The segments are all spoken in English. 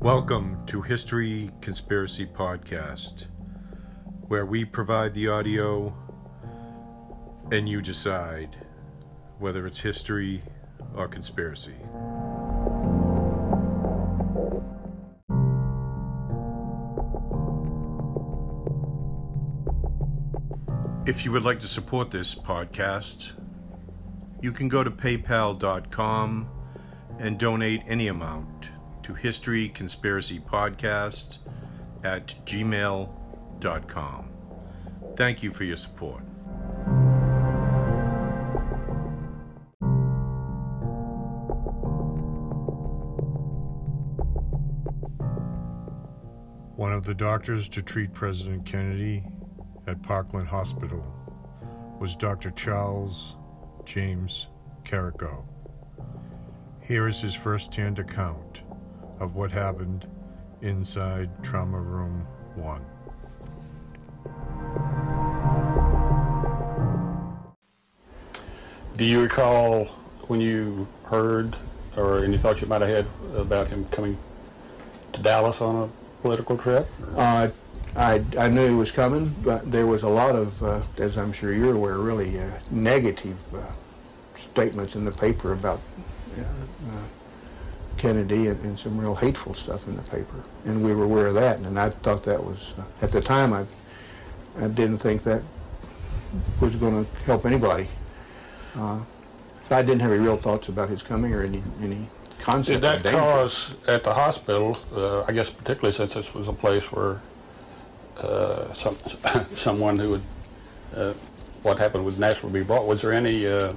Welcome to History Conspiracy Podcast, where we provide the audio and you decide whether it's history or conspiracy. If you would like to support this podcast, you can go to paypal.com and donate any amount to History Conspiracy Podcast at gmail.com. Thank you for your support. One of the doctors to treat President Kennedy at Parkland Hospital was Dr. Charles James Carrico. Here is his first hand account of what happened inside Trauma Room 1. Do you recall when you heard or any thoughts you might have had about him coming to Dallas on a political trip? Uh, I, I knew he was coming, but there was a lot of, uh, as I'm sure you're aware, really uh, negative uh, statements in the paper about uh, uh, Kennedy and, and, some real hateful stuff in the paper. And we were aware of that, and I thought that was, uh, at the time, I, I didn't think that was going to help anybody. I didn't have any real thoughts about his coming or any, any concept Did that cause, at the hospital, I guess particularly since this was a place where uh, some, someone who would, uh, what happened with Nash would be brought. Was there any uh,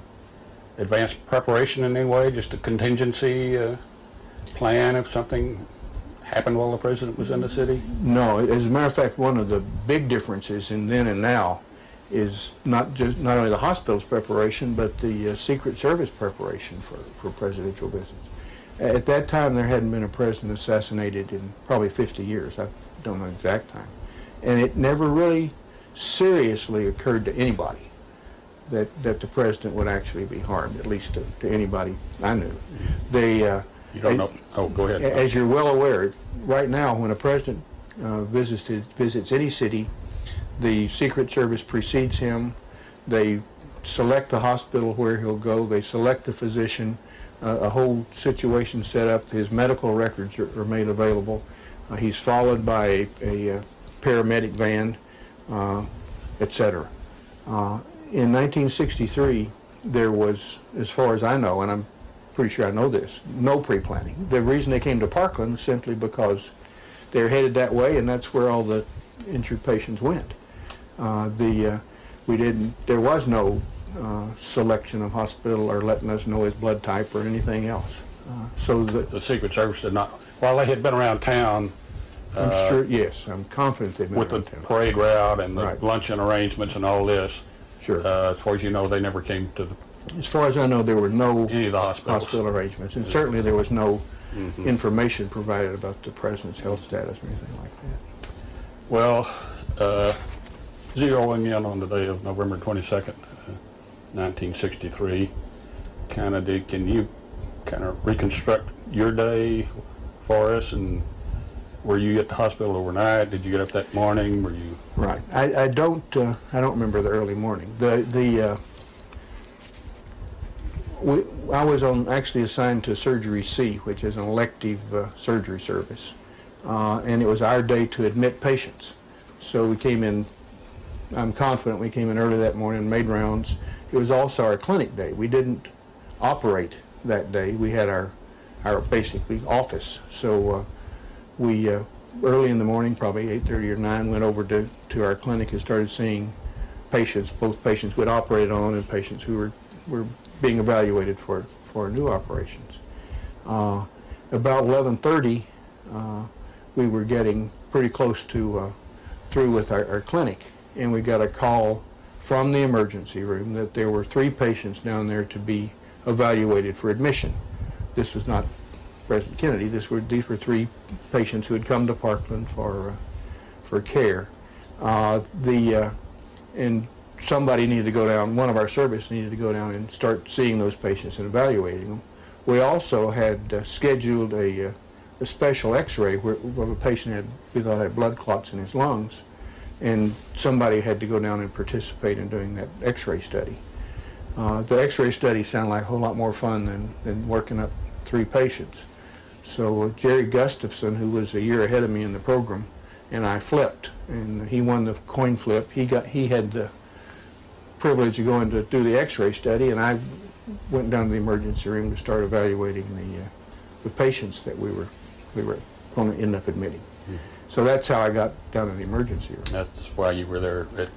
advanced preparation in any way, just a contingency uh, plan if something happened while the president was in the city? No. As a matter of fact, one of the big differences in then and now is not just not only the hospital's preparation, but the uh, Secret Service preparation for, for presidential visits. At that time, there hadn't been a president assassinated in probably 50 years. I don't know the exact time and it never really seriously occurred to anybody that, that the president would actually be harmed, at least to, to anybody I knew. They, uh, you don't know. Oh, go ahead. As you're well aware, right now, when a president uh, visits, visits any city, the Secret Service precedes him. They select the hospital where he'll go. They select the physician. Uh, a whole situation set up. His medical records are, are made available. Uh, he's followed by a, a, uh, paramedic van, uh, etc. Uh, in 1963, there was, as far as I know, and I'm pretty sure I know this, no pre-planning. The reason they came to Parkland was simply because they're headed that way, and that's where all the injured patients went. Uh, the uh, we didn't. There was no uh, selection of hospital or letting us know his blood type or anything else. Uh, so the, the Secret Service did not. While they had been around town I'm uh, sure, yes, I'm confident they've been with the town. parade route and the Right. luncheon arrangements and all this. Sure. Uh, as far as you know, they never came to the, As far as I know, there were no any of the hospitals. hospital arrangements, and certainly there was no mm-hmm. information provided about the president's health status or anything like that. Well, uh, zeroing in on the day of November 22nd, uh, 1963, kind of did, can you kind of reconstruct your day for us and were you at the hospital overnight? Did you get up that morning? Were you? Right. I, I don't. Uh, I don't remember the early morning. The the. Uh, we, I was on actually assigned to Surgery C, which is an elective uh, surgery service, uh, and it was our day to admit patients. So we came in. I'm confident we came in early that morning, made rounds. It was also our clinic day. We didn't operate that day. We had our our basically office. So uh, we uh, early in the morning, probably 8:30 or 9, went over to, to our clinic and started seeing patients, both patients we'd operated on and patients who were, were being evaluated for, for new operations. Uh, about 11:30, uh, we were getting pretty close to uh, through with our, our clinic, and we got a call from the emergency room that there were three patients down there to be evaluated for admission. This was not President Kennedy. This were, these were three patients who had come to Parkland for, uh, for care. Uh, the, uh, and somebody needed to go down, one of our service needed to go down and start seeing those patients and evaluating them. We also had uh, scheduled a, uh, a special x-ray where, where a patient had, we thought had blood clots in his lungs, and somebody had to go down and participate in doing that x-ray study. Uh, the x-ray study sounded like a whole lot more fun than, than working up three patients. So uh, Jerry Gustafson, who was a year ahead of me in the program, and I flipped, and he won the coin flip. He got he had the privilege of going to do the X-ray study, and I went down to the emergency room to start evaluating the uh, the patients that we were we were going to end up admitting. So that's how I got down to the emergency room. That's why you were there at,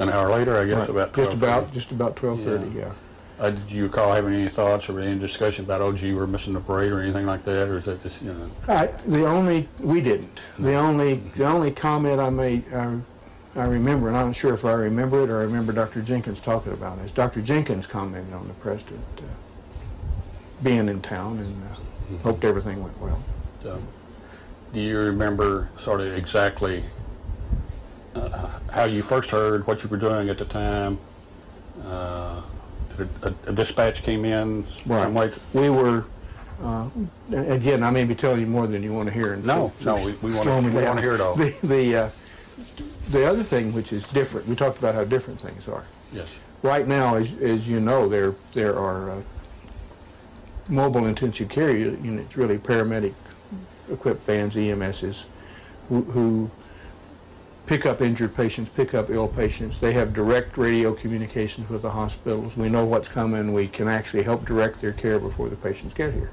an hour later, I guess, Right. about just 12:30. about just about twelve thirty. Yeah. Yeah. Uh, did you recall having any thoughts or any discussion about, oh gee, we're missing the parade or anything like that, or is that just, you know? I, the only we didn't. The only the only comment I made I, I remember, and I'm not sure if I remember it or I remember Dr. Jenkins talking about it. Is Dr. Jenkins commented on the president uh, being in town and uh, hoped everything went well. So, do you remember sort of exactly uh, how you first heard, what you were doing at the time? Uh, a, a dispatch came in Right. way? We were. Uh, again, I may be telling you more than you want to hear. No, so- no, we- we wanna- we wanna hear it all. The the, uh, the other thing, which is different, we talked about how different things are. Yes. Right now, as, as you know, there, there are uh, mobile intensive care units, really paramedic equipped vans, EMSs, who, who pick up injured patients, pick up ill patients. They have direct radio communications with the hospitals. We know what's coming. We can actually help direct their care before the patients get here.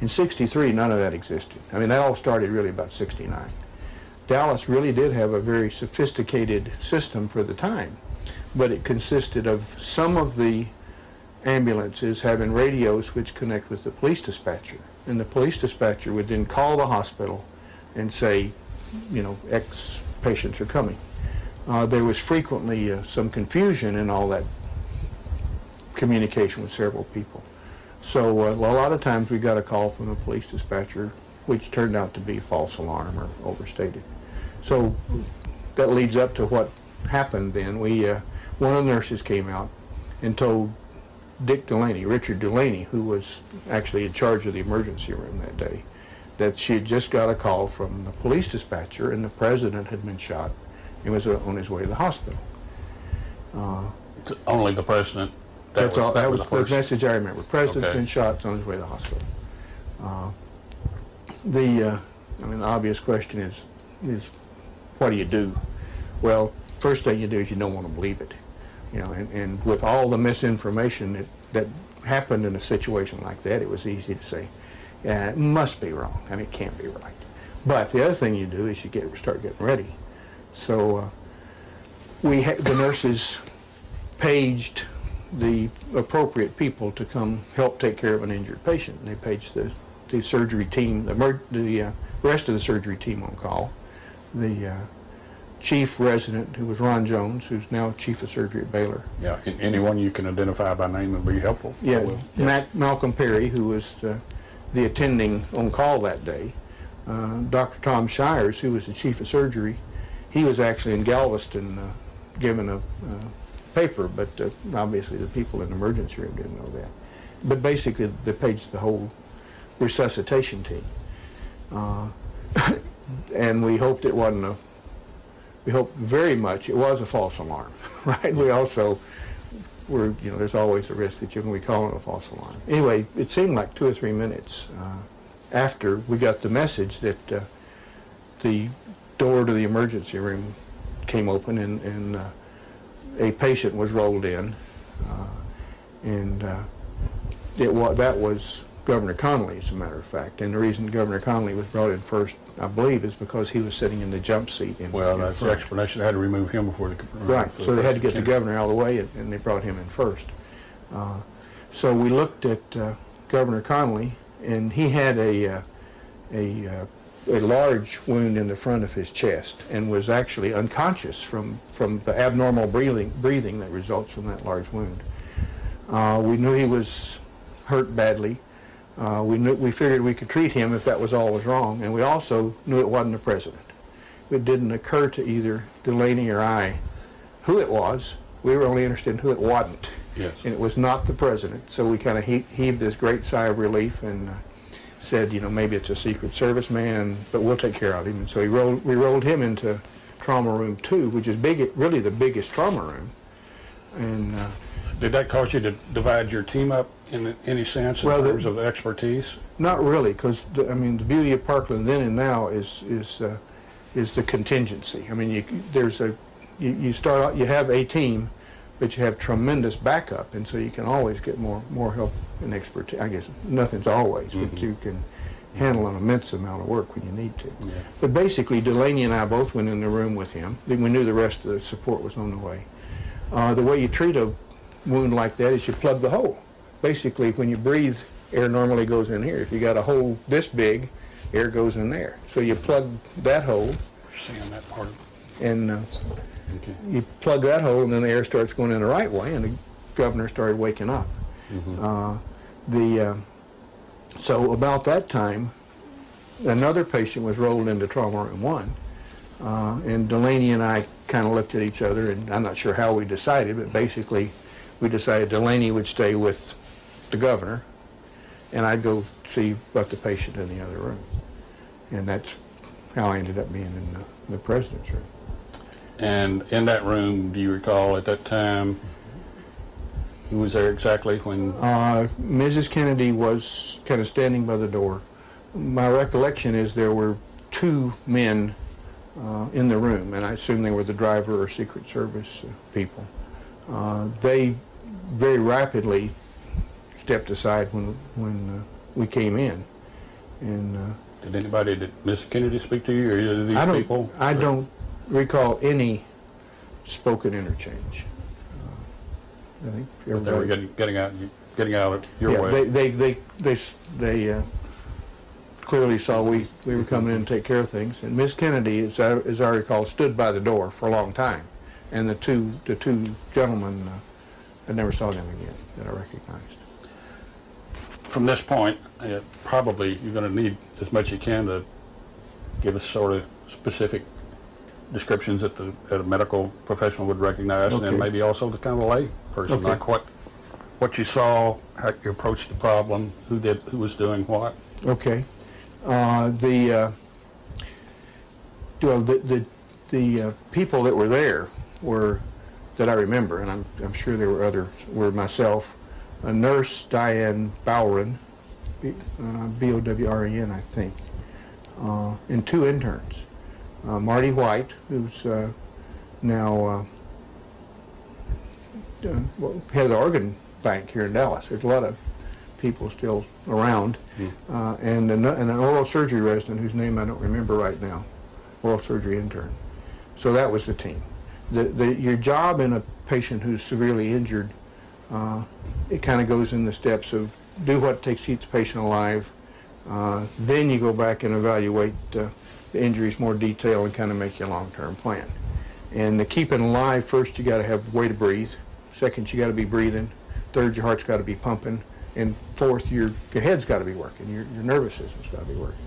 In 63, none of that existed. I mean, that all started really about 69. Dallas really did have a very sophisticated system for the time, but it consisted of some of the ambulances having radios which connect with the police dispatcher. And the police dispatcher would then call the hospital and say, you know, X patients are coming. Uh, there was frequently uh, some confusion in all that communication with several people. So uh, a lot of times we got a call from the police dispatcher, which turned out to be a false alarm or overstated. So that leads up to what happened then. We, uh, one of the nurses came out and told Dick Dulany, Richard Dulany, who was actually in charge of the emergency room that day, that she had just got a call from the police dispatcher and the president had been shot and was uh, on his way to the hospital. Uh, Only the president. That that's all. That was the the first. message I remember. President's Okay. been shot. On his way to the hospital. Uh, the, uh, I mean, the obvious question is, is, what do you do? Well, first thing you do is you don't want to believe it, you know. And, and with all the misinformation that that happened in a situation like that, it was easy to say, yeah, it must be wrong. I mean, it can't be right. But the other thing you do is you get start getting ready. So uh, we the nurses paged the appropriate people to come help take care of an injured patient. They paged the, the surgery team, the, the uh, rest of the surgery team on call. The uh, chief resident, who was Ron Jones, who's now chief of surgery at Baylor. Yeah, a- anyone you can identify by name would be helpful. I Yeah, will. Mac, Malcolm Perry, who was the, the attending on call that day. Uh, Dr. Tom Shires, who was the chief of surgery, he was actually in Galveston uh, giving a uh, paper, but uh, obviously the people in the emergency room didn't know that. But basically, they paged the whole resuscitation team. Uh, and we hoped it wasn't a, we hoped very much it was a false alarm, right? We also were, you know, there's always a risk that you can calling a false alarm. Anyway, it seemed like two or three minutes uh, after we got the message that uh, the door to the emergency room came open and, and uh, a patient was rolled in. Uh, and uh, it wa- that was Governor Connolly, as a matter of fact. And the reason Governor Connolly was brought in first, I believe, is because he was sitting in the jump seat. In, Well, in that's the explanation. They had to remove him before the. Right, so they had to get the governor out of the way, and- and they brought him in first. Uh, So we looked at uh, Governor Connolly, and he had a, uh, a, uh, a large wound in the front of his chest, and was actually unconscious from, from the abnormal breathing, breathing that results from that large wound. Uh, We knew he was hurt badly. Uh, We knew, we figured we could treat him if that was all was wrong, and we also knew it wasn't the president. It didn't occur to either Dulany or I who it was. We were only interested in who it wasn't. Yes. And it was not the president. So we kind of he- heaved this great sigh of relief and uh, said, you know, maybe it's a Secret Service man, but we'll take care of him. And so he rolled, we rolled him into trauma room two, which is big, really the biggest trauma room. And uh, Did that cause you to divide your team up in any sense in Well, the- terms of expertise? not really, because I mean, the beauty of Parkland then and now is is uh, is the contingency. I mean, you, there's a you, you start out, you have a team, but you have tremendous backup, and so you can always get more more help and expertise. I guess nothing's always, but you can handle an immense amount of work when you need to. Yeah. But basically, Dulany and I both went in the room with him. Then we knew the rest of the support was on the way. Uh, the way you treat a wound like that is you plug the hole. Basically, when you breathe, air normally goes in here. If you got a hole this big, air goes in there. So you plug that hole, Seeing that part and uh, Okay. you plug that hole, and then the air starts going in the right way, and the governor started waking up. Uh, the uh, so about that time, another patient was rolled into trauma room one, uh, and Dulany and I kind of looked at each other, and I'm not sure how we decided, but basically, we decided Dulany would stay with the governor, and I'd go see about the patient in the other room, and that's how I ended up being in the, the president's room. And in that room, do you recall at that time, who was there exactly when, Uh, Mrs. Kennedy was kind of standing by the door. My recollection is there were two men uh, in the room, and I assume they were the driver or Secret Service people. Uh, they very rapidly stepped aside when when uh, we came in, and uh, did anybody, did Miss Kennedy speak to you or either of these I people? I don't recall any spoken interchange. Uh, I think they were getting, getting out, getting out of your yeah, way? They, they, they, they, they uh, clearly saw we, we were coming in to take care of things. And Ms. Kennedy, as I, as I recall, stood by the door for a long time. And the two, the two gentlemen, uh, I never saw them again that I recognized. From this point, uh, probably you're going to need as much as you can to give us sort of specific descriptions that the, that a medical professional would recognize, and then maybe also the kind of a lay person, Okay. like what, what you saw, how you approached the problem, who did, who was doing what. Okay. Uh, the, uh, well, the, the, the uh, people that were there were, that I remember, and I'm, I'm sure there were others, were myself, a nurse, Diane Bowren, B- uh, B-O-W-R-E-N, I think, uh, and two interns. Uh, Marty White, who's uh, now uh, uh, well, head of the organ bank here in Dallas. There's a lot of people still around, uh, and, an, and an oral surgery resident whose name I don't remember right now, oral surgery intern. So that was the team. The, the, your job in a patient who's severely injured, uh, it kind of goes in the steps of do what takes to keep the patient alive. Uh, then you go back and evaluate uh, the injuries more detail and kind of make your long-term plan. And the keeping alive, first you got to have way to breathe. Second, you got to be breathing. Third, your heart's got to be pumping. And fourth, your, your head's got to be working. Your, your nervous system's got to be working.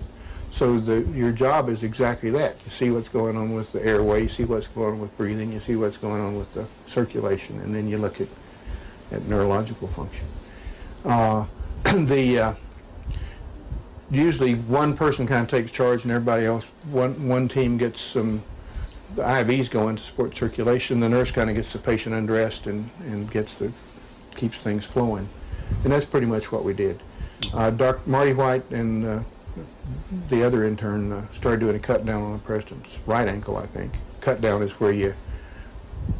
So the, your job is exactly that. You see what's going on with the airway, you see what's going on with breathing, you see what's going on with the circulation, and then you look at, at neurological function. Uh, the, uh, usually one person kind of takes charge and everybody else, one, one team gets some the IVs going to support circulation. The nurse kind of gets the patient undressed and, and gets the, keeps things flowing. And that's pretty much what we did. Uh, Doc Marty White and uh, the other intern uh, started doing a cut down on the president's right ankle, I think. Cut down is where you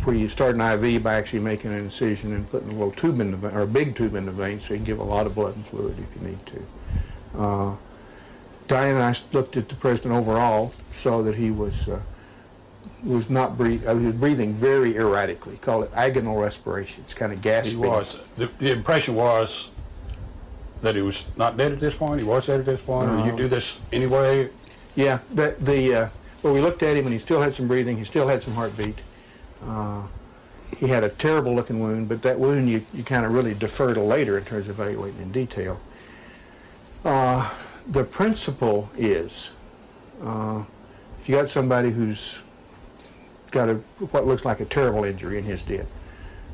where you start an IV by actually making an incision and putting a little tube in the vein, or a big tube in the vein, so you can give a lot of blood and fluid if you need to. Uh, Diane and I looked at the president overall, saw that he was uh, was not breathing. Uh, he was breathing very erratically. Call it agonal respiration. It's kind of gasping. He was, the, the impression was that he was not dead at this point, he was dead at this point, or you do this anyway? Yeah, the, the, uh, well, we looked at him and he still had some breathing, he still had some heartbeat. Uh, he had a terrible looking wound, but that wound you, you kind of really defer to later in terms of evaluating in detail. Uh, the principle is, uh, if you got somebody who's got a, what looks like a terrible injury and his did,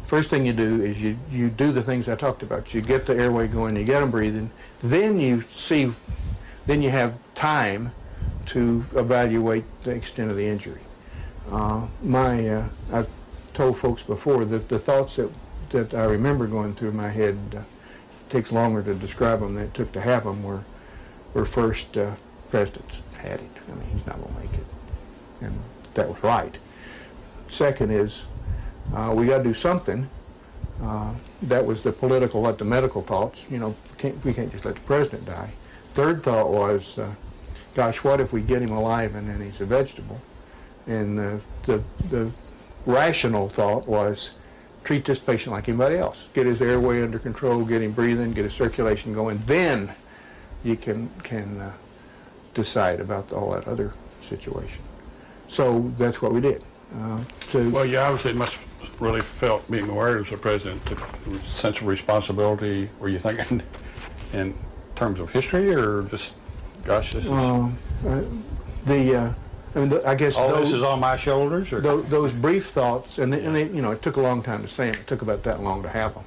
first thing you do is you, you do the things I talked about. You get the airway going, you get them breathing, then you see then you have time to evaluate the extent of the injury. Uh, my, uh, I've told folks before that the thoughts that, that I remember going through my head uh, takes longer to describe them than it took to have them were, were first, uh, President's had it. I mean, he's not going to make it. And that was right. Second is, uh, we got to do something. Uh, that was the political, let the medical thoughts. You know, can't, we can't just let the president die. Third thought was, uh, gosh, what if we get him alive and then he's a vegetable? And uh, the, the rational thought was, treat this patient like anybody else. Get his airway under control, get him breathing, get his circulation going. Then you can, can uh, decide about all that other situation. So that's what we did. Uh, Well, you obviously must really felt, being aware as the president, the sense of responsibility. Were you thinking in terms of history or just, gosh, this is, um, uh, the, uh, I mean, the, I guess all those, this is on my shoulders? Or? those, those brief thoughts, and, they, and they, you know, it took a long time to say them. It took about that long to have them.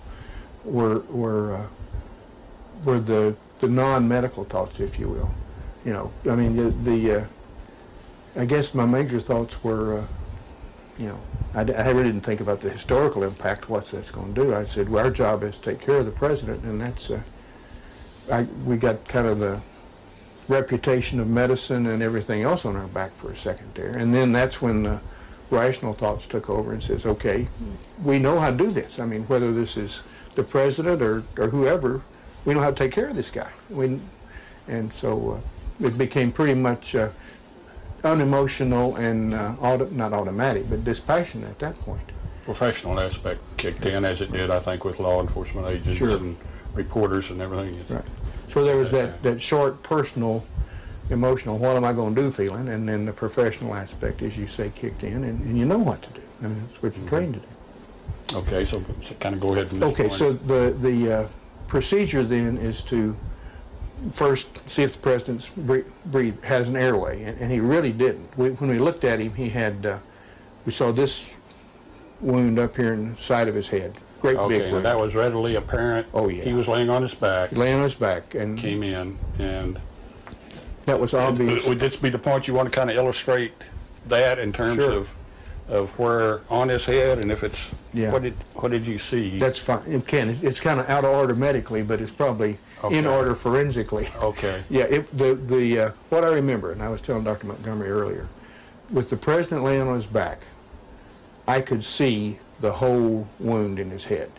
Were were uh, were the the non-medical thoughts, if you will. You know, I mean, the, the uh, I guess my major thoughts were, uh, you know, I really didn't think about the historical impact. What's that's going to do? I said, well, our job is to take care of the president, and that's. Uh, I we got kind of the reputation of medicine and everything else on our back for a second there. And then that's when the rational thoughts took over and says, okay, we know how to do this. I mean, whether this is the president or, or whoever, we know how to take care of this guy. We, and so uh, it became pretty much uh, unemotional and uh, auto, not automatic, but dispassionate at that point. professional aspect kicked in as it did, I think, with law enforcement agents Sure. and reporters and everything. Right. So there was that, that short personal, emotional, what am I going to do feeling, and then the professional aspect, as you say, kicked in, and, and you know what to do. I mean, that's what you're trained to do. Okay, so, kind of go ahead this Okay, so the, the uh, procedure then is to first see if the president's bre- breathe, has an airway, and, and he really didn't. We, when we looked at him, he had, uh, we saw this wound up here in the side of his head, great Okay, big wound. that was readily apparent. Oh, yeah. He was laying on his back, He lay on his back, and came in, and that was obvious. would this be the point you want to kind of illustrate that in terms Sure. of, of where on his head, and if it's, Yeah. what did, what did you see? That's fine. It can. It's kind of out of order medically, but it's probably in order forensically. Okay, Yeah, it, the, the, uh, what I remember, and I was telling Dr. Montgomery earlier, with the president laying on his back, I could see the whole wound in his head.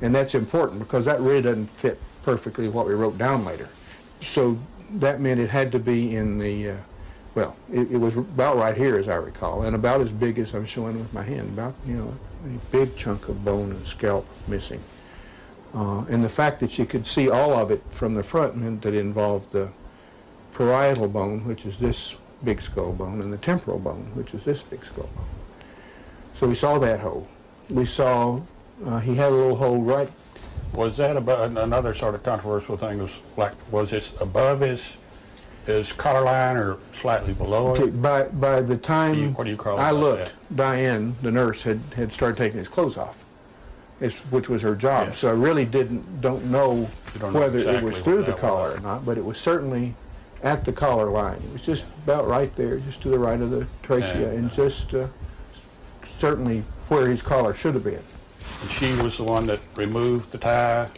And that's important because that really doesn't fit perfectly what we wrote down later. So that meant it had to be in the, uh, well, it, it was about right here as I recall, and about as big as I'm showing with my hand, about, you know, a big chunk of bone and scalp missing. Uh, and the fact that you could see all of it from the front meant that involved the parietal bone, which is this big skull bone, and the temporal bone, which is this big skull bone. So we saw that hole. We saw uh, he had a little hole right. was that about, another sort of controversial thing was like, was it above his, his collar line or slightly below Okay, it? by by the time What do you call it I looked, Diane, the nurse, had, had started taking his clothes off, it's, which was her job. Yes. So I really didn't don't know You don't know whether it exactly was what through the that collar was. or not, but it was certainly at the collar line. It was just about right there, just to the right of the trachea, And, and just uh, certainly where his collar should have been. And she was the one that removed the tie,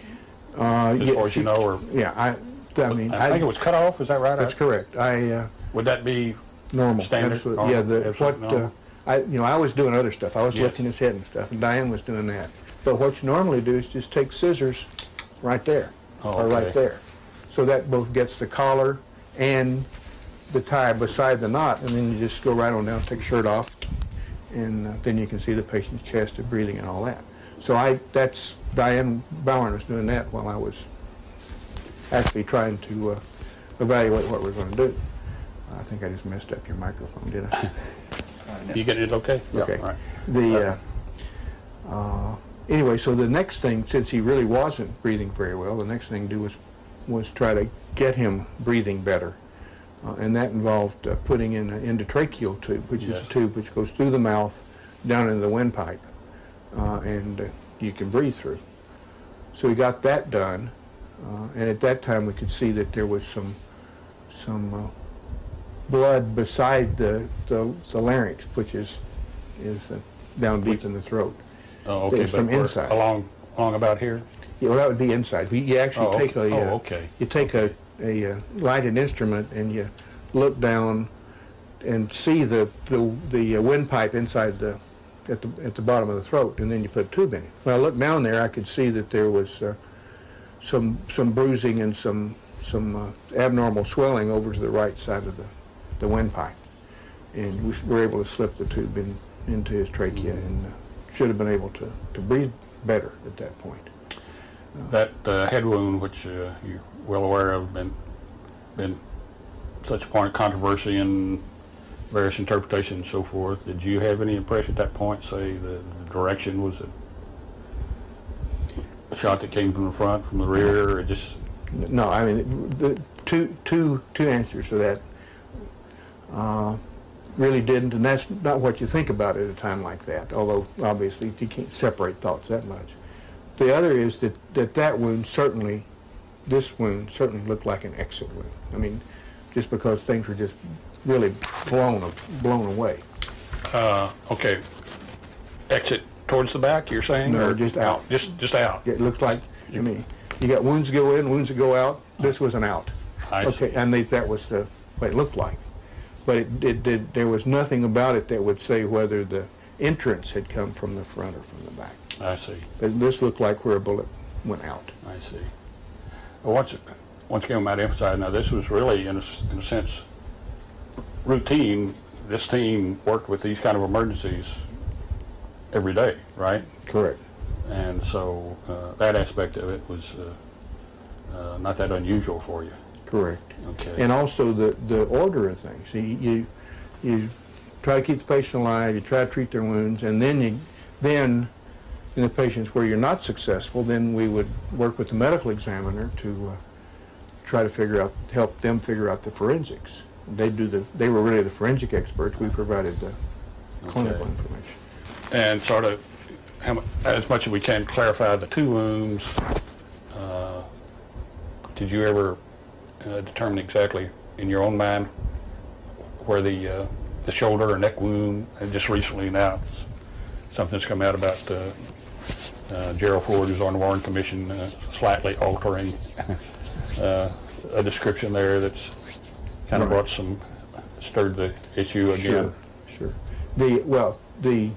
Uh, as yeah, far as you she- know, or? Yeah, I, I mean, I think it was cut off, is that right? That's correct. I, uh, Would that be, normal, Standard, absolutely. Yeah, the, absolute what, uh, normal? I, you know, I was doing other stuff. I was Yes. lifting his head and stuff, and Diane was doing that. But what you normally do is just take scissors right there, Oh, or right there. So that both gets the collar and the tie beside the knot, and then you just go right on down, take shirt off, and uh, then you can see the patient's chest and breathing and all that. So I, that's, Diane Bowen was doing that while I was actually trying to uh, evaluate what we're going to do. I think I just messed up your microphone, did I? you getting it okay? Yeah, Okay. The, uh, uh, anyway, so the next thing, since he really wasn't breathing very well, the next thing to do was, was try to get him breathing better. Uh, and that involved uh, putting in an endotracheal tube, which is a tube which goes through the mouth down into the windpipe, uh, and uh, you can breathe through. So we got that done, uh, and at that time we could see that there was some some uh, blood beside the, the, the larynx, which is is uh, down deep in the throat. Oh, okay, some inside. Along, along about here? Yeah, well, that would be inside. You- You actually Oh, take a okay. uh, Oh, okay. you take a, a uh, lighted instrument and you look down and see the the, the uh, windpipe inside the at the at the bottom of the throat, and then you put a tube in it. When I looked down there, I could see that there was uh, some some bruising and some some uh, abnormal swelling over to the right side of the the windpipe, and we were able to slip the tube in into his trachea and uh, should have been able to to breathe better at that point. That uh, head wound, which uh, you're well aware of, been, been such a point of controversy and various interpretations and so forth. Did you have any impression at that point, say the, the direction was a, shot that came from the front, from the rear, or just, No, I mean, the two, two, two answers to that. Uh, Really didn't, and that's not what you think about at a time like that, although obviously you can't separate thoughts that much. The other is that, that that wound certainly, this wound certainly looked like an exit wound. I mean, just because things were just really blown, blown away. uh, okay, exit towards the back, you're saying? No, or just out. Just, just out? It looks like, I mean, you got wounds that go in, wounds that go out. This was an out. I see. Okay, and they, that was the, what it looked like. But it did, there was nothing about it that would say whether the entrance had come from the front or from the back. I see. But this looked like where a bullet went out. I see. Well, once, once again, I might emphasize, now, this was really, in a, in a sense, routine. This team worked with these kind of emergencies every day, right? Correct. And so, uh, that aspect of it was, uh, uh, not that unusual for you. Correct. Okay. And also the, the order of things. You, you, you try to keep the patient alive, you try to treat their wounds, and then you, then in the patients where you're not successful, then we would work with the medical examiner to uh, try to figure out, help them figure out the forensics. They do the, they were really the forensic experts. We provided the clinical Okay. information. And sort of, how as much as we can clarify the two wounds, uh, did you ever uh, determine exactly in your own mind where the, uh, the shoulder or neck wound, and just recently now, something's come out about uh, uh, Gerald Ford, who's on the Warren Commission, uh, slightly altering uh, a description there that's kind of Right. brought some, stirred the issue again. Sure, sure. The, well, the,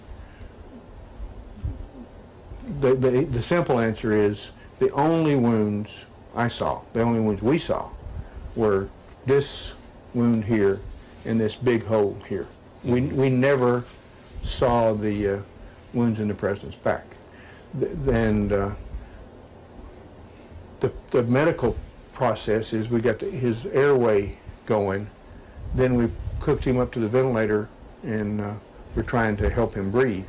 the, the, the simple answer is, the only wounds I saw, the only wounds we saw, were this wound here and this big hole here. We, we never saw the uh, wounds in the president's back. And uh, the, the medical process is we got the, his airway going, then we cooked him up to the ventilator and uh, we're trying to help him breathe.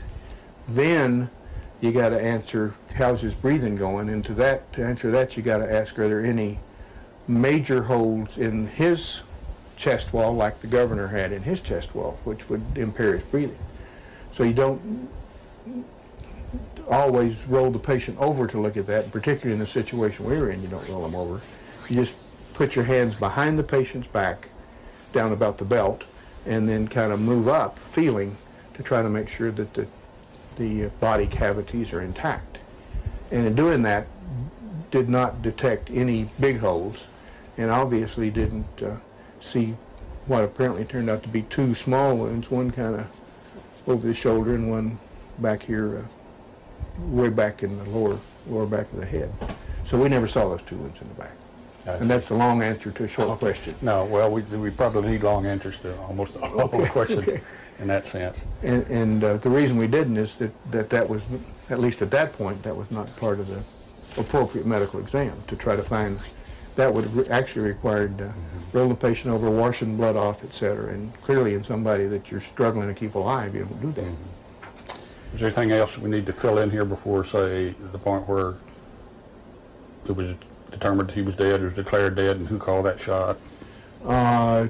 Then you got to answer how's his breathing going, and to that to answer that you got to ask are there any major holes in his chest wall like the governor had in his chest wall, which would impair his breathing. So you don't always roll the patient over to look at that, particularly in the situation we were in, you don't roll them over. You just put your hands behind the patient's back, down about the belt, and then kind of move up, feeling, to try to make sure that the, the body cavities are intact. And in doing that, did not detect any big holes, and obviously didn't uh, see what apparently turned out to be two small wounds, one kind of over the shoulder and one back here, uh, way back in the lower, lower back of the head. So we never saw those two wounds in the back. And that's a long answer to a short question. No, well, we, we probably need long answers to almost all the Okay, questions okay. in that sense. And, and uh, the reason we didn't is that, that that was, at least at that point, that was not part of the appropriate medical exam, to try to find, that would have actually required uh, rolling the patient over, washing blood off, et cetera. And clearly in somebody that you're struggling to keep alive, you don't do that. Is there anything else we need to fill in here before, say, the point where it was determined he was dead, or was declared dead, and who called that shot? Uh,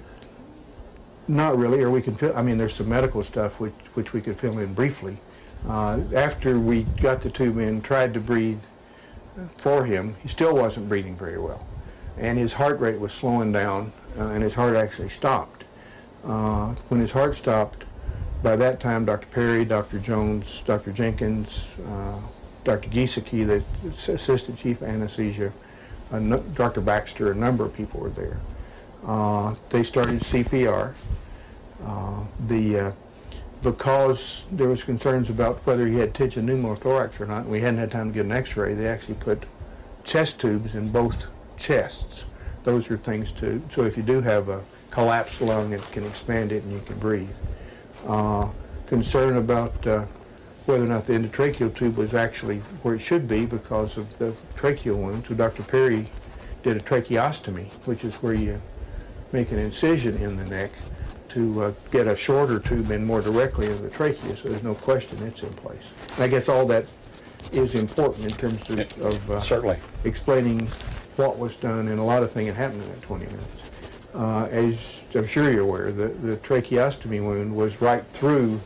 Not really, or we can fill, I mean, there's some medical stuff which, which we could fill in briefly. Uh, After we got the tube in, tried to breathe for him, he still wasn't breathing very well. and his heart rate was slowing down, uh, and his heart actually stopped. Uh, when his heart stopped, by that time, Dr. Perry, Dr. Jones, Dr. Jenkins, uh, Dr. Giesecke, the assistant chief anesthesia, nu- Dr. Baxter, a number of people were there. Uh, they started CPR. Uh, the uh, because there was concerns about whether he had tension pneumothorax or not, we hadn't had time to get an X-ray. They actually put chest tubes in both chests. Those are things to so if you do have a collapsed lung, it can expand it and you can breathe. Uh, concern about uh, whether or not the endotracheal tube was actually where it should be because of the tracheal wound. So Dr. Perry did a tracheostomy, which is where you make an incision in the neck to uh, get a shorter tube in more directly into the trachea, so there's no question it's in place. And I guess all that is important in terms of, of uh, Certainly. explaining what was done and a lot of things that happened in that 20 minutes. Uh, as I'm sure you're aware, the, the tracheostomy wound was right through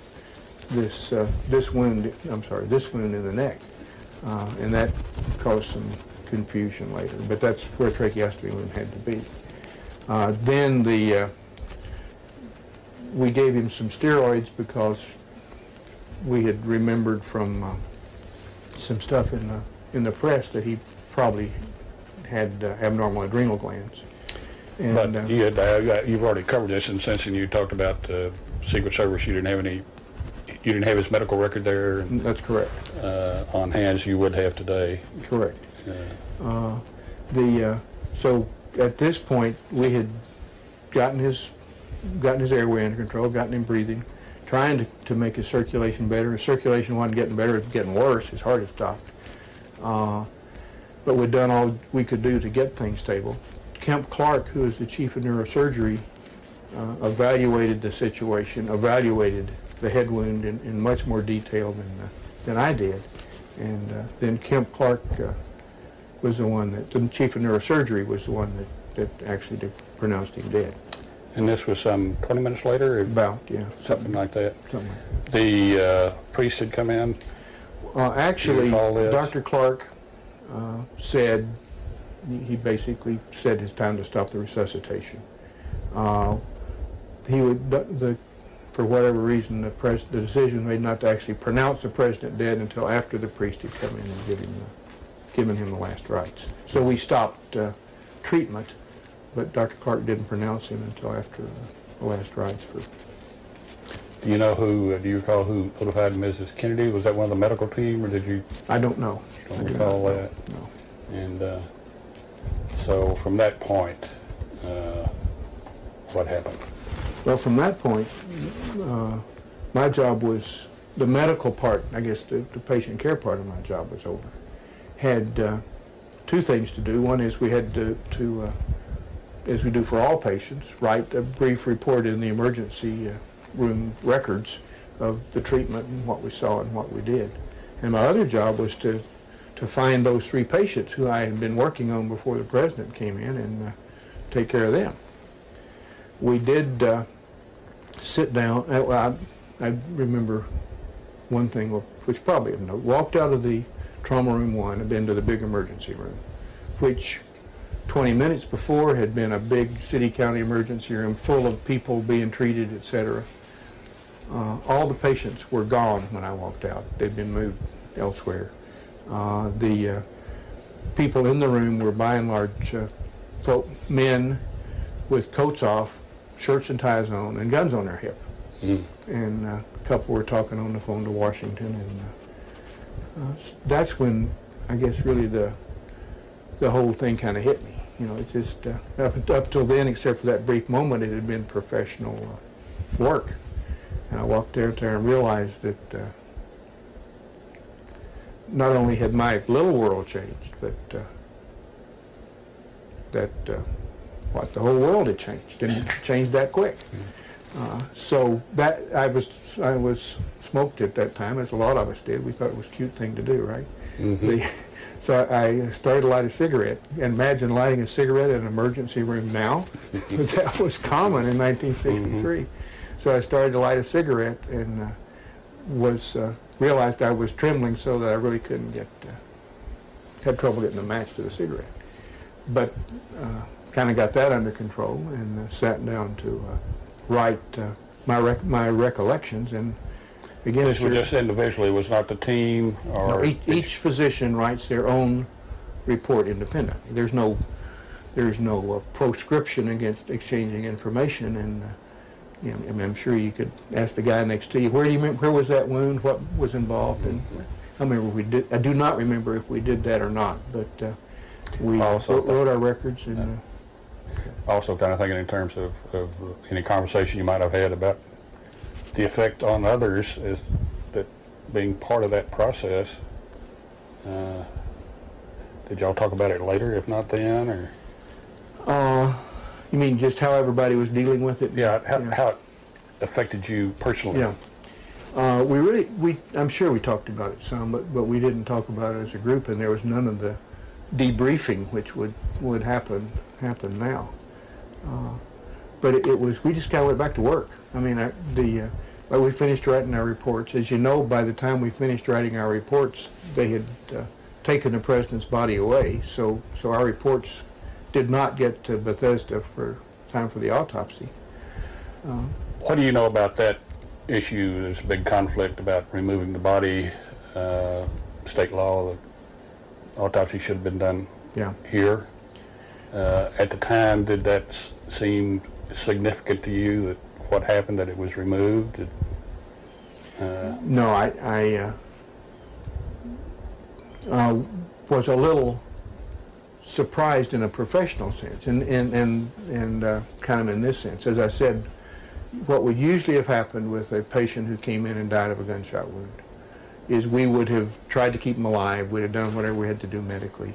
this uh, this wound. I'm sorry, this wound in the neck, uh, and that caused some confusion later. But that's where tracheostomy wound had to be. Uh, then the uh, we gave him some steroids because we had remembered from uh, some stuff in the in the press that he probably had uh, abnormal adrenal glands. And, But uh, you had, uh, you've already covered this in the sense, and you talked about the Secret Service, you didn't have any, you didn't have his medical record there and, that's correct. uh, on hand as you would have today. Correct. Uh, Uh, the uh, so at this point we had gotten his gotten his airway under control, gotten him breathing, trying to, to make his circulation better. His circulation wasn't getting better; it was getting worse. His heart had stopped. Uh, but we'd done all we could do to get things stable. Kemp Clark, who is the chief of neurosurgery, uh, evaluated the situation, evaluated the head wound in, in much more detail than uh, than I did, and uh, then Kemp Clark uh, was the one that the chief of neurosurgery was the one that, that actually pronounced him dead. And this was some 20 minutes later, About yeah, something like that? something. The uh, priest had come in, Uh, actually. Dr. Clark uh, said, he- basically said it's time to stop the resuscitation. Uh, He would, the- for whatever reason, the pres, the decision was made not to actually pronounce the president dead until after the priest had come in and given him, the- given him the last rites. So we stopped uh, treatment, but Dr. Clark didn't pronounce him until after the last rites for, do you know who, uh, do you recall who notified Mrs. Kennedy? Was that one of the medical team, or did you, I don't know. don't I do recall know. that? No. And uh, so from that point, uh, what happened? Well, from that point, uh, my job was, the medical part, I guess the, the patient care part of my job was over. Had uh, two things to do. One is we had to, to uh, as we do for all patients, write a brief report in the emergency uh, room records of the treatment and what we saw and what we did. And my other job was to, to find those three patients who I had been working on before the president came in and uh, take care of them. We did uh, sit down, uh, I, I remember one thing, which probably walked out of the trauma room one and been to the big emergency room, which 20 minutes before had been a big city-county emergency room full of people being treated, et cetera. Uh, all the patients were gone when I walked out. They'd been moved elsewhere. Uh, the uh, people in the room were by and large uh, folk, men with coats off, shirts and ties on, and guns on their hip. Mm. And uh, a couple were talking on the phone to Washington, and uh, uh, that's when I guess really the the whole thing kind of hit me. You know, it just uh, up up till then, except for that brief moment, it had been professional uh, work. And I walked out there and realized that uh, not only had my little world changed, but uh, that uh, what the whole world had changed, and it changed that quick. Uh, so that I was I was smoked at that time, as a lot of us did. We thought it was a cute thing to do, right? Mhm. The, so I started to light a cigarette. And imagine lighting a cigarette in an emergency room now. but that was common in 1963. So I started to light a cigarette and uh, was uh, realized I was trembling so that I really couldn't get uh, had trouble getting the match to the cigarette. but kind of got that under control and uh, sat down to uh, write uh, my rec- my recollections. And again, This was your- just individually, was not the team or? each, each physician writes their own report independently. There's no there's no uh, proscription against exchanging information. And uh, you know, I mean, I'm sure you could ask the guy next to you, where do you where was that wound? What was involved? And I remember we did. I do not remember if we did that or not, but uh, we Also- wrote, wrote our records and. Uh, Also kind of thinking in terms of, of any conversation you might have had about the effect on others is that being part of that process. Uh, Did y'all talk about it later, if not then, or? Uh, you mean just how everybody was dealing with it? Yeah, how, how it affected you personally? Yeah. Uh, we really, we, I'm sure we talked about it some, but, but we didn't talk about it as a group, and there was none of the debriefing which would, would happen, happen now. Uh, But it, it was, we just kind of went back to work. I mean, I, the, uh, well, we finished writing our reports. As you know, by the time we finished writing our reports, they had uh, taken the president's body away, so, so our reports did not get to Bethesda for time for the autopsy. Uh, What do you know about that issue? There's a big conflict about removing the body. Uh, State law, the autopsy should have been done Yeah. here. Uh, At the time, did that s- seem significant to you, that what happened, that it was removed? Uh, No, I, I uh, uh, was a little surprised in a professional sense, and, and, and, and uh, kind of in this sense. As I said, what would usually have happened with a patient who came in and died of a gunshot wound is we would have tried to keep him alive, we'd have done whatever we had to do medically.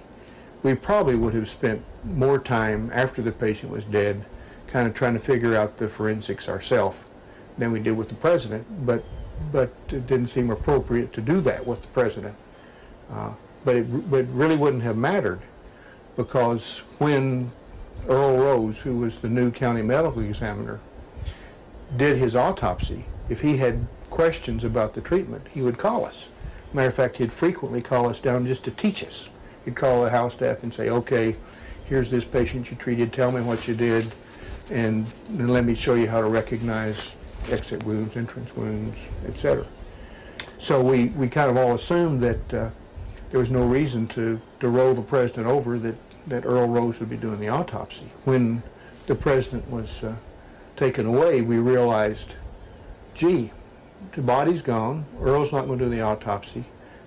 We probably would have spent more time after the patient was dead kind of trying to figure out the forensics ourselves than we did with the president, but, but it didn't seem appropriate to do that with the president. Uh, But it, but it really wouldn't have mattered because when Earl Rose, who was the new county medical examiner, did his autopsy, if he had questions about the treatment, he would call us. Matter of fact, he'd frequently call us down just to teach us. He'd call the house staff and say, okay, here's this patient you treated, tell me what you did, and then let me show you how to recognize exit wounds, entrance wounds, et cetera. So we, we kind of all assumed that uh, there was no reason to, to roll the president over, that, that Earl Rose would be doing the autopsy. When the president was uh, taken away, we realized, gee, the body's gone, Earl's not going to do the autopsy,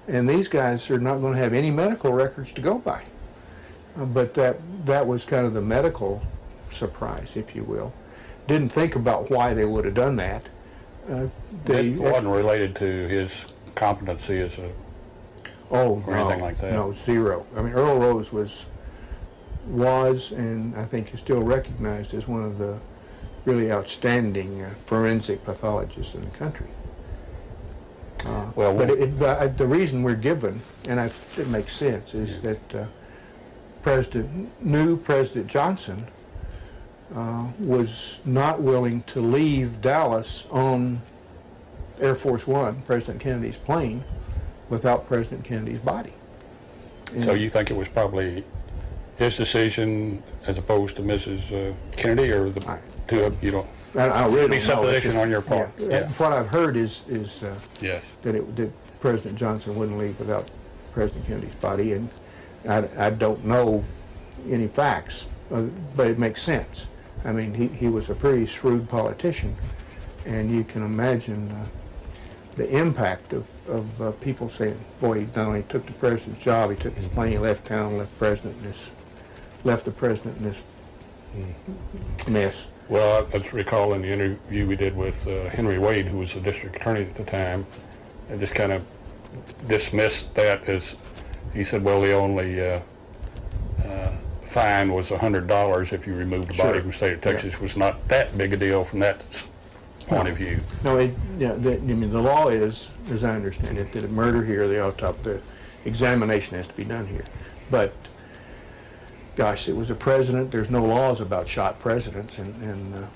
and these guys are not going to have any medical records to go by. Uh, But that, that was kind of the medical surprise, if you will. Didn't think about why they would have done that. Uh, they- It wasn't related to his competency as a, Oh, or no, anything like that. No, zero. I mean, Earl Rose was, was, and I think is still recognized as one of the really outstanding uh, forensic pathologists in the country. Uh, Well, but we- it, but the reason we're given, and I, it makes sense, is that uh, President, new President Johnson uh, was not willing to leave Dallas on Air Force One, President Kennedy's plane, without President Kennedy's body. so you think it was probably his decision as opposed to Mrs. uh, Kennedy, or the I- two of, you don't? I, I really Be don't know. supposition just- on your part. yeah. Yeah. What I've heard is, is uh, Yes. that it, that President Johnson wouldn't leave without President Kennedy's body, and I, I don't know any facts, uh, but it makes sense. I mean, he, he was a pretty shrewd politician, and you can imagine uh, the impact of, of uh, people saying, boy, he not only took the president's job, he took his plane, he left town, left president in this, left the president in this mess. Well, I just recall in the interview we did with uh, Henry Wade, who was the district attorney at the time, and just kind of dismissed that as, he said, well, the only uh, uh, fine was $100 if you removed the body Sure. from the state of. Texas, was not that big a deal from that s- point of view. No, it, yeah, the, I mean, the law is, as I understand it, that a murder here, the autopsy, the examination has to be done here. But, gosh, it was a president, there's no laws about shot presidents, and, and uh,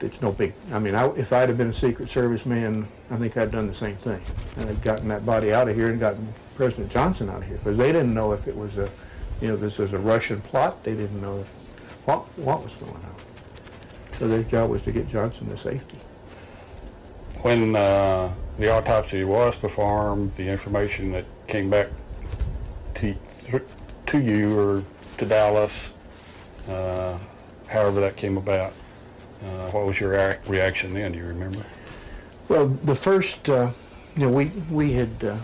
it's no big, I mean, I, if I'd have been a Secret Service man, I think I'd done the same thing. And I'd gotten that body out of here and gotten President Johnson out of here, because they didn't know if it was a you know, this was a Russian plot. They didn't know what, what was going on. So their job was to get Johnson to safety. When uh, the autopsy was performed, the information that came back to, to you or to Dallas, uh, however that came about, uh, what was your reaction then? Do you remember? Well, the first, uh, you know, we, we had, uh,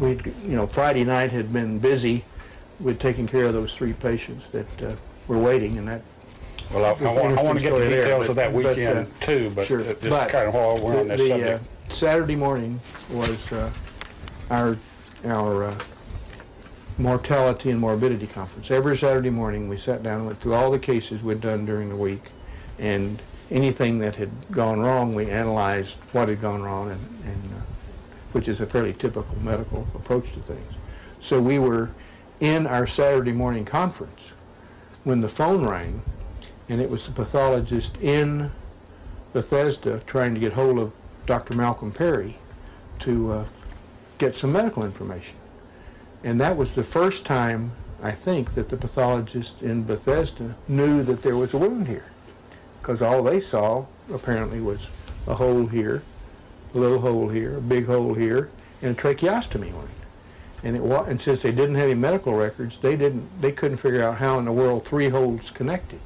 we'd, you know, Friday night had been busy with taking care of those three patients that uh, were waiting, and that Well, I, I, want, I want to get the story there, details of that but, weekend uh, too, but sure. just But kind of while we're on the, this the, uh, subject. Saturday morning was uh, our our uh, mortality and morbidity conference. Every Saturday morning, we sat down and went through all the cases we'd done during the week, and anything that had gone wrong, we analyzed what had gone wrong, and, and uh, which is a fairly typical medical approach to things. So we were in our Saturday morning conference when the phone rang, and it was the pathologist in Bethesda trying to get hold of Dr. Malcolm Perry to uh, get some medical information. And that was the first time, I think, that the pathologist in Bethesda knew that there was a wound here. Because all they saw, apparently, was a hole here, a little hole here, a big hole here, and a tracheostomy wound. And it and since they didn't have any medical records, they didn't, they couldn't figure out how in the world three holes connected.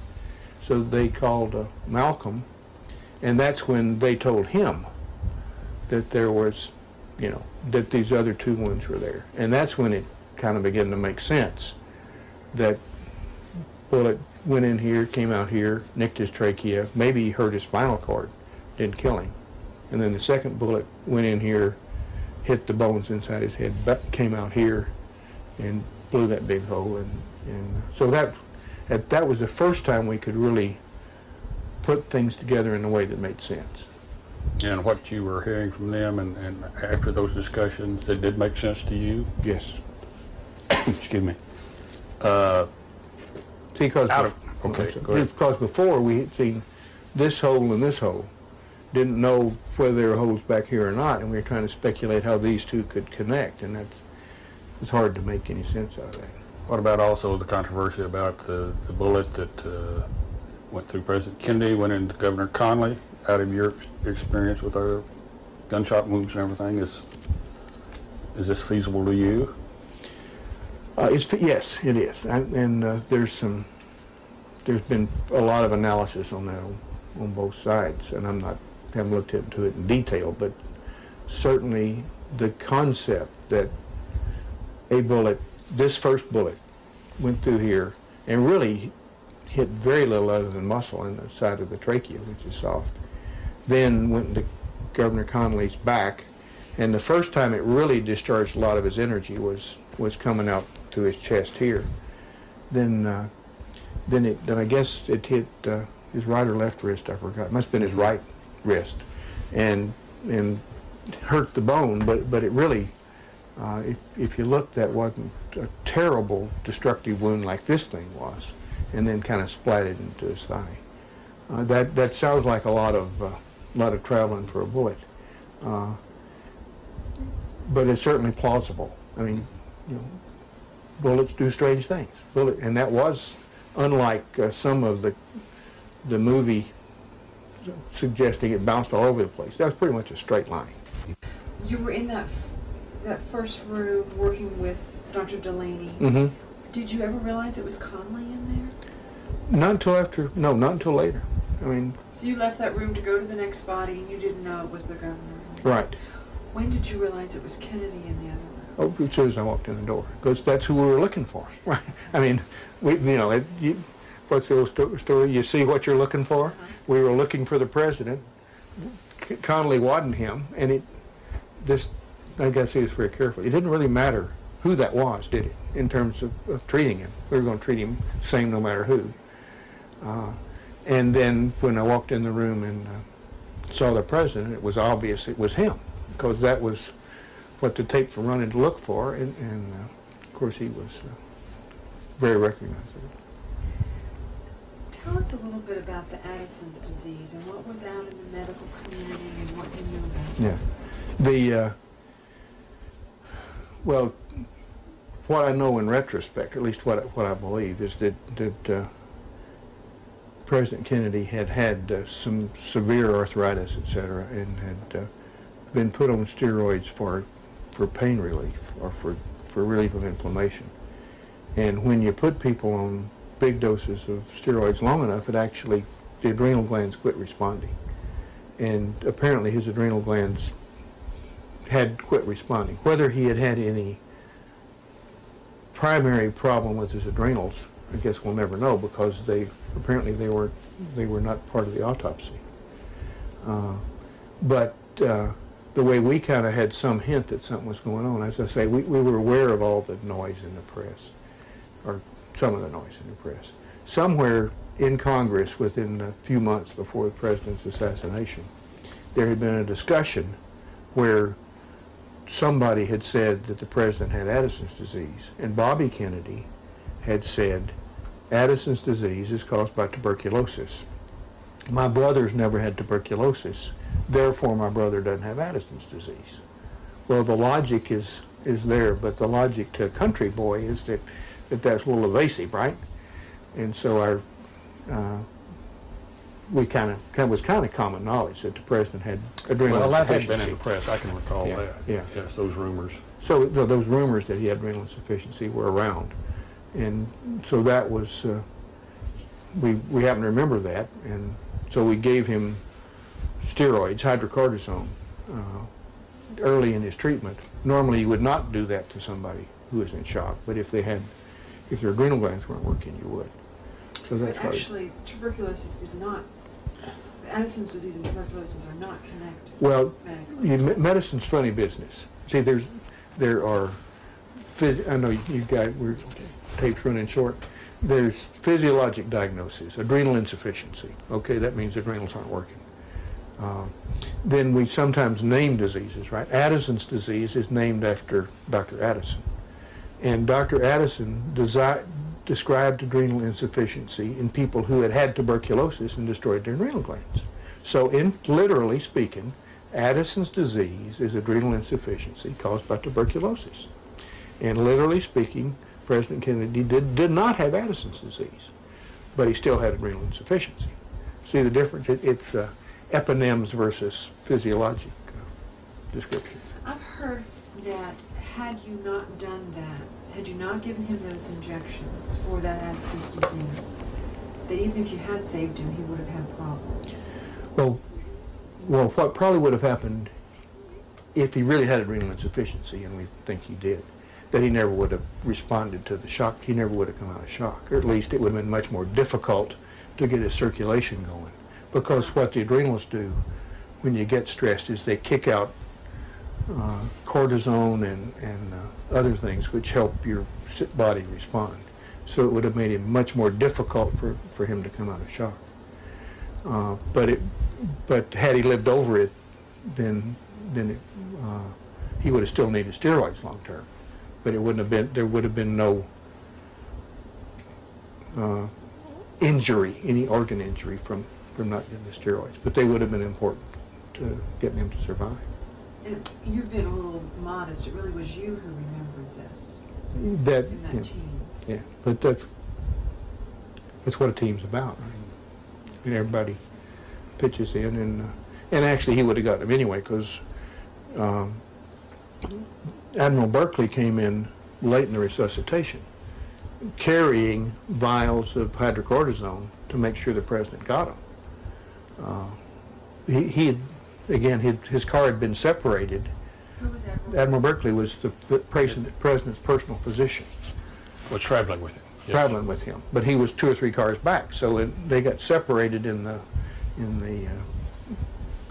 So they called uh, Malcolm, and that's when they told him that there was, you know, that these other two wounds were there. And that's when it kind of began to make sense that bullet went in here, came out here, nicked his trachea, maybe hurt his spinal cord, didn't kill him. And then the second bullet went in here, hit the bones inside his head, but came out here and blew that big hole. And, and so that, that, that was the first time we could really put things together in a way that made sense. And what you were hearing from them and, and after those discussions, that did make sense to you? Yes. Excuse me. Uh, See, because, Out of- okay, because before we had seen this hole and this hole, didn't know whether there were holes back here or not, and we were trying to speculate how these two could connect, and that's, was hard to make any sense out of that. What about also the controversy about the, the bullet that uh, went through President Kennedy, went into Governor Connally? Out of your experience with our gunshot wounds and everything, is is this feasible to you? Uh, it's, yes, it is, and, and uh, there's some, there's been a lot of analysis on that on, on both sides, and I'm not, haven't looked into it in detail, but certainly the concept that a bullet, this first bullet, went through here and really hit very little other than muscle in the side of the trachea, which is soft, then went into Governor Connally's back, and the first time it really discharged a lot of his energy was was coming out through his chest here. Then, uh, then it, then I guess it hit uh, his right or left wrist. I forgot. It must have been his right wrist, and and hurt the bone. But but it really, uh, if if you look, that wasn't a terrible destructive wound like this thing was, and then kind of splatted into his thigh. Uh, that that sounds like a lot of uh, lot of traveling for a bullet, uh, but it's certainly plausible. I mean, you know, bullets do strange things. Bullet, and that was unlike uh, some of the the movie suggesting it bounced all over the place. That was pretty much a straight line. You were in that f- that first room working with Dr. Dulany. Mm-hmm. Did you ever realize it was Connally in there? Not until after. No, not until later. I mean, So you left that room to go to the next body, and you didn't know it was the governor. right. When did you realize it was Kennedy in the other room? Oh, as soon as I walked in the door, because that's who we were looking for. Right. I mean, we, you know, it, you, what's the old sto- story? You see what you're looking for. We were looking for the president. C- Connally wasn't him, and it. This, I got to say this very carefully. It didn't really matter who that was, did it? In terms of, of treating him, we were going to treat him same no matter who. Uh, and then when I walked in the room and uh, saw the president, it was obvious it was him, because that was what the tapes were running to look for, and, and uh, of course he was uh, very recognizable. Tell us a little bit about the Addison's disease and what was out in the medical community and what you knew about it. Yeah. The, uh, well, what I know in retrospect, at least what, what I believe, is that, that uh, President Kennedy had had uh, some severe arthritis, et cetera, and had uh, been put on steroids for, for pain relief or for, for relief of inflammation. And when you put people on big doses of steroids long enough, it actually, the adrenal glands quit responding. And apparently his adrenal glands had quit responding. Whether he had had any primary problem with his adrenals, I guess we'll never know because they, apparently they were, they were not part of the autopsy. Uh, But uh, the way we kind of had some hint that something was going on, as I say, we, we were aware of all the noise in the press, or some of the noise in the press. Somewhere in Congress within a few months before the president's assassination, there had been a discussion where somebody had said that the president had Addison's disease, and Bobby Kennedy had said, Addison's disease is caused by tuberculosis. My brother's never had tuberculosis, therefore my brother doesn't have Addison's disease. Well, the logic is, is there, but the logic to a country boy is that, that that's a little evasive, right? And so our, uh, we kind of, that was kind of common knowledge that the president had adrenal Well, that had been in the press, I can recall Yeah, that. yeah. Yes, those rumors. So th- those rumors that he had renal insufficiency were around. And so that was, uh, we, we happen to remember that. And so we gave him steroids, hydrocortisone, uh, early in his treatment. Normally you would not do that to somebody who is in shock, but if they had, if their adrenal glands weren't working, you would. So But that's why. actually, tuberculosis is not, Addison's disease and tuberculosis are not connected Well. You, medicine's funny business. See, there's, there are, phys- I know you got, we're, tape's running short. There's physiologic diagnosis, adrenal insufficiency. Okay, that means adrenals aren't working. Um, Then we sometimes name diseases, right? Addison's disease is named after Dr. Addison. And Dr. Addison desi- described adrenal insufficiency in people who had had tuberculosis and destroyed their adrenal glands. So in, literally speaking, Addison's disease is adrenal insufficiency caused by tuberculosis. And literally speaking, President Kennedy did, did not have Addison's disease, but he still had adrenal insufficiency. See the difference? It, it's uh, eponyms versus physiologic uh, description. I've heard that had you not done that, had you not given him those injections for that Addison's disease, that even if you had saved him, he would have had problems. Well, well, what probably would have happened if he really had adrenal insufficiency, and we think he did, that he never would have responded to the shock. He never would have come out of shock, or at least it would have been much more difficult to get his circulation going. Because what the adrenals do when you get stressed is they kick out uh, cortisone and, and uh, other things which help your body respond. So it would have made it much more difficult for, for him to come out of shock. Uh, but it, but had he lived over it, then then it, uh, he would have still needed steroids long term. But it wouldn't have been there would have been no uh, injury, any organ injury from from not getting the steroids. But they would have been important to getting him to survive. And you've been a little modest, it really was you who remembered this That in yeah, team. yeah, but that's that's what a team's about. I mean, and everybody pitches in, and uh, and actually he would have gotten him anyway because um, Admiral Burkley came in late in the resuscitation, carrying vials of hydrocortisone to make sure the president got them. Uh, he, he had, again, his, his car had been separated. Who was that? Admiral Burkley was the f- president, president's personal physician Was traveling with him. Yes. traveling with him, but he was two or three cars back, so it, they got separated in the, in the uh,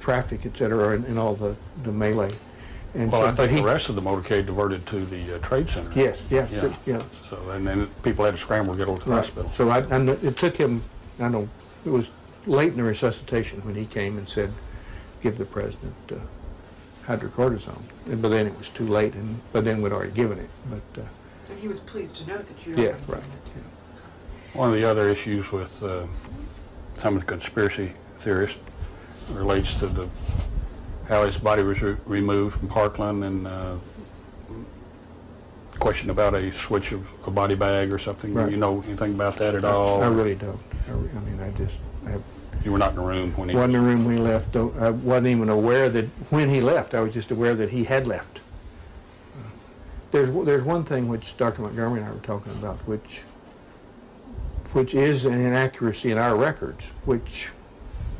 traffic, et cetera, and, and all the, the melee. And Well, so- I but think he- the rest of the motorcade diverted to the uh, Trade Center. Yes, yeah, Yeah. th- yeah, So, and then people had to scramble to get over to the right. hospital. So I, and it took him, I know, it was late in the resuscitation when he came and said, give the president uh, hydrocortisone. And But then it was too late, and, but then we'd already given it, but, uh, And he was pleased to note that you. yeah, right. it. yeah. One of the other issues with uh, some of the conspiracy theorists relates to the, how his body was re- removed from Parkland and, uh, question about a switch of a body bag or something. Right. you know anything about that at all? I really don't. I re- I mean, I just, I You were not in the room when he... wasn't in the room when he left. I wasn't even aware that, when he left, I was just aware that he had left. There's, there's one thing which Dr. Montgomery and I were talking about, which, which is an inaccuracy in our records, which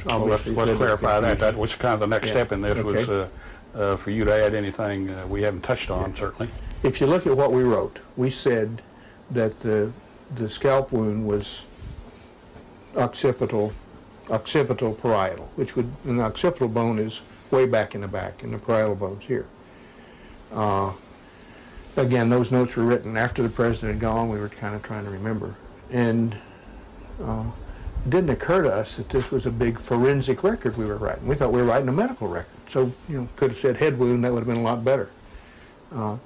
Well, let's, let's clarify that. That was kind of the next Yeah, step in this, was uh, uh, for you to add anything uh, we haven't touched on, certainly. If you look at what we wrote, we said that the, the scalp wound was occipital, occipital parietal, which would, an occipital bone is way back in the back, and the parietal bone's here. Uh, Again, those notes were written after the president had gone, we were kind of trying to remember. And uh, it didn't occur to us that this was a big forensic record we were writing. We thought we were writing a medical record. So, you know, could have said head wound, that would have been a lot better. Uh,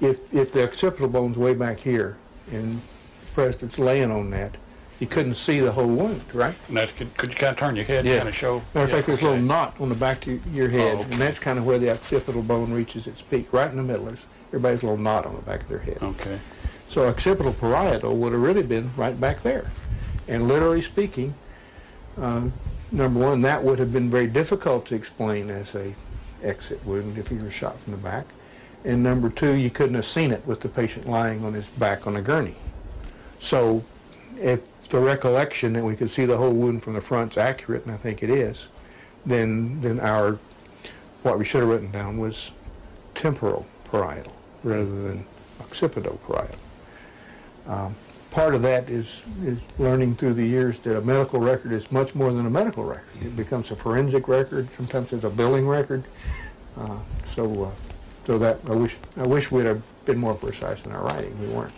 if, if the occipital bone's way back here and the president's laying on that, you couldn't see the whole wound, right? And that's, could could you kind of turn your head and kind of show? Matter of fact, there's a little knot on the back of your- your head, Oh, okay. and that's kind of where the occipital bone reaches its peak, right in the middle. There's, everybody's a little knot on the back of their head. Okay. So occipital parietal would have really been right back there. And literally speaking, uh, number one, that would have been very difficult to explain as a exit wound if you were shot from the back. And number two, you couldn't have seen it with the patient lying on his back on a gurney. So if the recollection that we could see the whole wound from the front's accurate, and I think it is, then, then our, what we should have written down was temporal parietal rather than occipital parietal. Um, Part of that is, is learning through the years that a medical record is much more than a medical record. It becomes a forensic record, sometimes it's a billing record. Uh, So, uh, so that, I wish, I wish we'd have been more precise in our writing, we weren't.